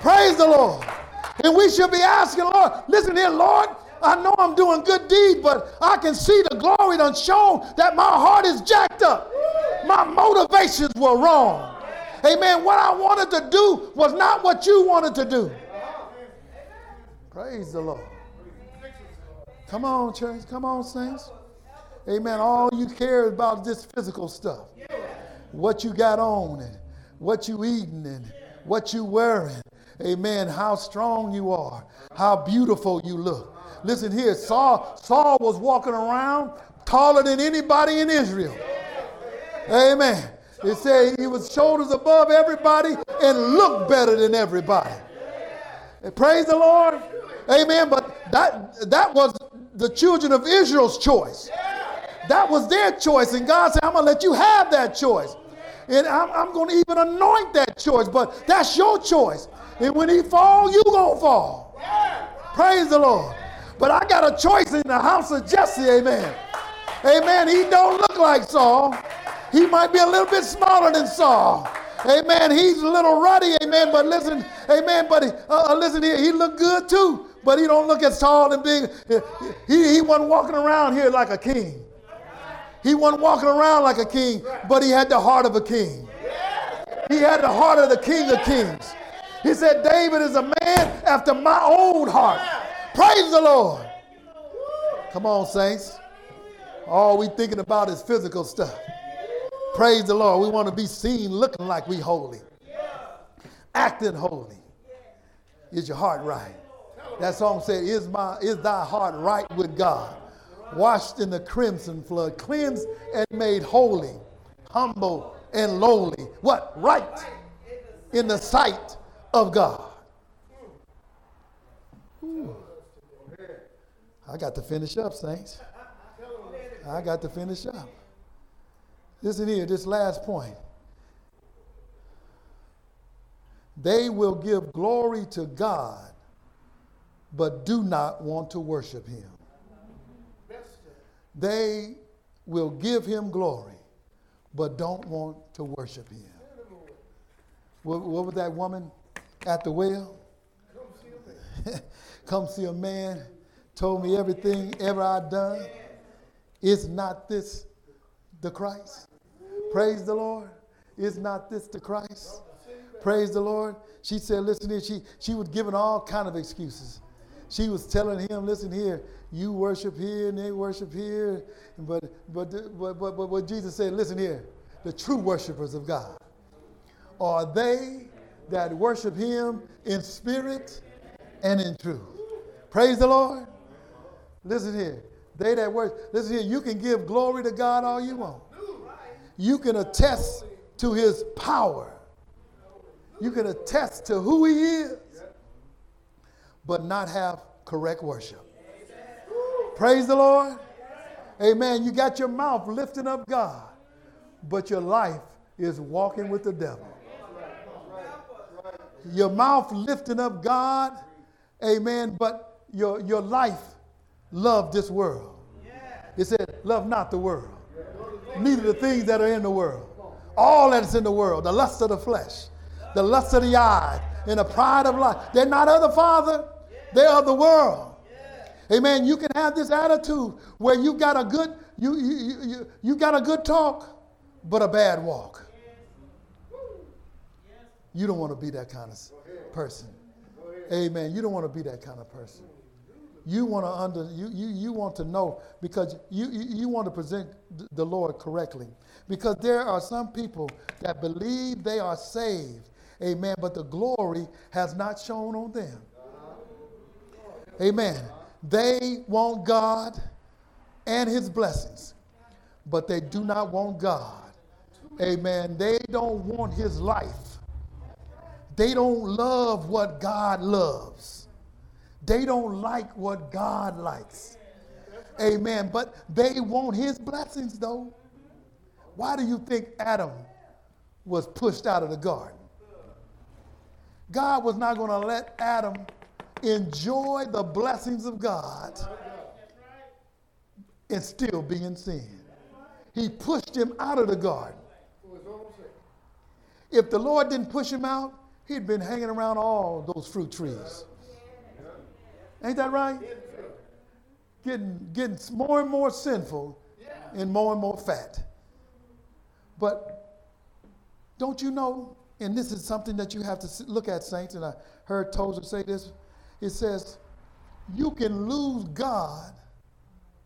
Praise the Lord. And we should be asking, Lord, listen here, Lord, I know I'm doing good deeds, but I can see the glory done shown that my heart is jacked up. My motivations were wrong. Amen. What I wanted to do was not what you wanted to do. Praise the Lord. Come on, church. Come on, saints. Amen. All you care about is this physical stuff. What you got on and what you eating and what you wearing. Amen. How strong you are. How beautiful you look. Listen here. Saul, Saul was walking around taller than anybody in Israel. Amen. It said he was shoulders above everybody and looked better than everybody. And praise the Lord. Amen. But that that was the children of Israel's choice. That was their choice. And God said, I'm to let you have that choice. And I'm, I'm to even anoint that choice. But that's your choice. And when he fall, you to fall. Praise the Lord. But I got a choice in the house of Jesse. Amen. Amen. He don't look like Saul. He might be a little bit smaller than Saul. Amen. He's a little ruddy. Amen. But listen, amen. But uh, uh listen here, he looked good too but he don't look as tall and big. He, he wasn't walking around here like a king. He wasn't walking around like a king, but he had the heart of a king. He had the heart of the king of kings. He said, David is a man after my own heart. Praise the Lord. Come on, saints. All we thinking about is physical stuff. Praise the Lord. We want to be seen looking like we holy, acting holy. Is your heart right? That song said, Is my is thy heart right with God? Washed in the crimson flood, cleansed and made holy, humble and lowly. What? Right in the sight of God. Ooh. I got to finish up, saints. I got to finish up. Listen here, this last point. They will give glory to God but do not want to worship him. They will give him glory, but don't want to worship him. What, what was that woman at the well? Come see a man, told me everything ever I'd done. Is not this the Christ? Praise the Lord. Is not this the Christ? Praise the Lord. She said, listen here, she, she was giving all kind of excuses she was telling him, listen here, you worship here and they worship here. But, but, but, but, but what Jesus said, listen here, the true worshipers of God are they that worship him in spirit and in truth. Praise the Lord. Listen here. They that worship. Listen here, you can give glory to God all you want. You can attest to his power. You can attest to who he is, but not have correct worship. Praise the Lord. Amen. You got your mouth lifting up God, but your life is walking with the devil. Your mouth lifting up God, amen, but your, your life love this world. It said, love not the world, neither the things that are in the world. All that is in the world, the lust of the flesh, the lust of the eye, and the pride of life. They're not of the Father, they're of the world. Amen. You can have this attitude where you got a good, you, you, you, you got a good talk, but a bad walk. You don't want to be that kind of person. Amen. You don't want to be that kind of person. You want to under you, you, you want to know because you, you, you want to present the Lord correctly. Because there are some people that believe they are saved. Amen. But the glory has not shown on them. Amen. They want God and his blessings, but they do not want God. Amen. They don't want his life. They don't love what God loves. They don't like what God likes. Amen. But they want his blessings, though. Why do you think Adam was pushed out of the garden? God was not going to let Adam enjoy the blessings of God and still be in sin. He pushed him out of the garden. If the Lord didn't push him out, he'd been hanging around all those fruit trees. Ain't that right? Getting, getting more and more sinful and more and more fat. But don't you know, and this is something that you have to look at, saints, and I heard Tozer say this it says, you can lose God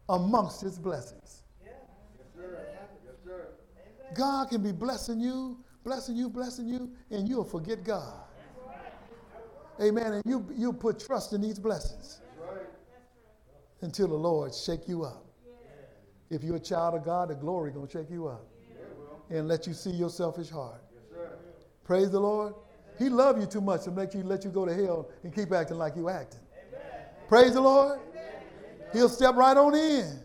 amongst his blessings. God can be blessing you, blessing you, blessing you, and you'll forget God. Amen. And you, you put trust in these blessings until the Lord shake you up. If you're a child of God, the glory going to shake you up and let you see your selfish heart. Praise the Lord. He love you too much to make you let you go to hell and keep acting like you acting. Amen. Praise the Lord. Amen. He'll step right on in.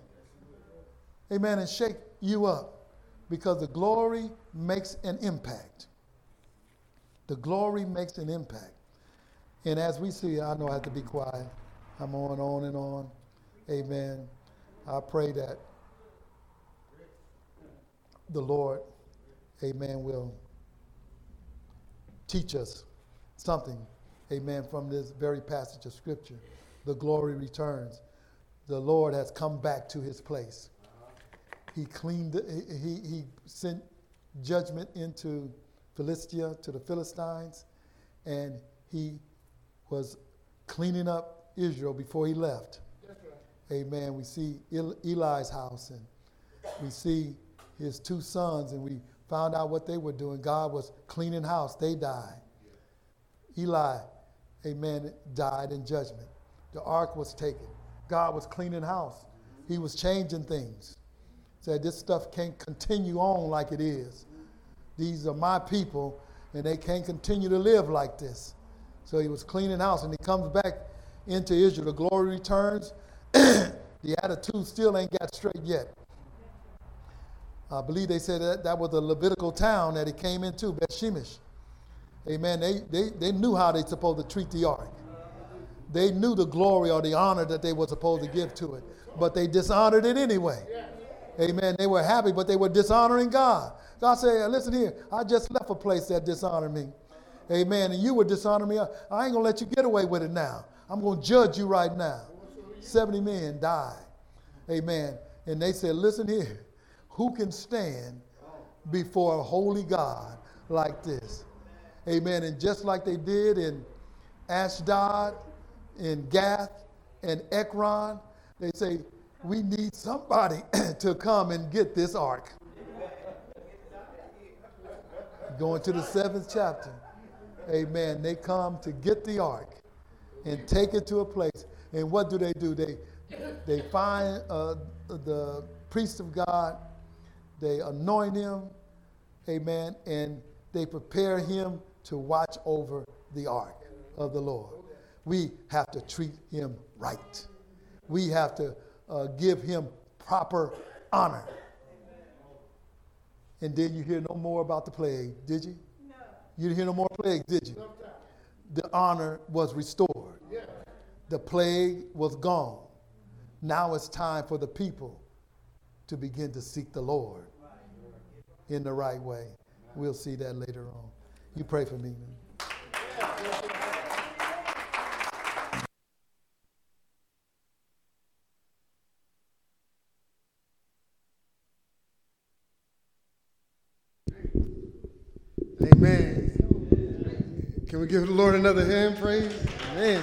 Amen. And shake you up because the glory makes an impact. The glory makes an impact. And as we see, I know I have to be quiet. I'm on, on, and on. Amen. I pray that the Lord, amen, will teach us something, amen, from this very passage of Scripture. The glory returns. The Lord has come back to his place. He cleaned, he, he sent judgment into Philistia, to the Philistines, and he was cleaning up Israel before he left. Amen. We see Eli's house and we see his two sons, and we found out what they were doing. God was cleaning house. They died. Eli, amen, died in judgment. The ark was taken. God was cleaning house. He was changing things. Said this stuff can't continue on like it is. These are my people, and they can't continue to live like this. So he was cleaning house, and he comes back into Israel. The glory returns. the attitude still ain't got straight yet. I believe they said that that was a Levitical town that he came into, Beth Shemesh. Amen. They, they, they knew how they supposed to treat the ark. They knew the glory or the honor that they were supposed to give to it, but they dishonored it anyway. Amen. They were happy, but they were dishonoring God. God said, listen here, I just left a place that dishonored me. Amen. And you would dishonor me. I ain't going to let you get away with it now. I'm going to judge you right now. 70 men died. Amen. And they said, listen here. Who can stand before a holy God like this? Amen. And just like they did in Ashdod, in Gath, and Ekron, they say, we need somebody to come and get this ark. Going to the seventh chapter. Amen. They come to get the ark and take it to a place. And what do they do? They They find uh, the priest of God, they anoint him, amen, and they prepare him to watch over the ark of the Lord. We have to treat him right. We have to uh, give him proper honor. And then you hear no more about the plague, did you? You didn't hear no more plagues, did you? The honor was restored. The plague was gone. Now it's time for the people to begin to seek the Lord in the right way. We'll see that later on. You pray for me. Man.
Amen. Can we give the Lord another hand praise? Amen.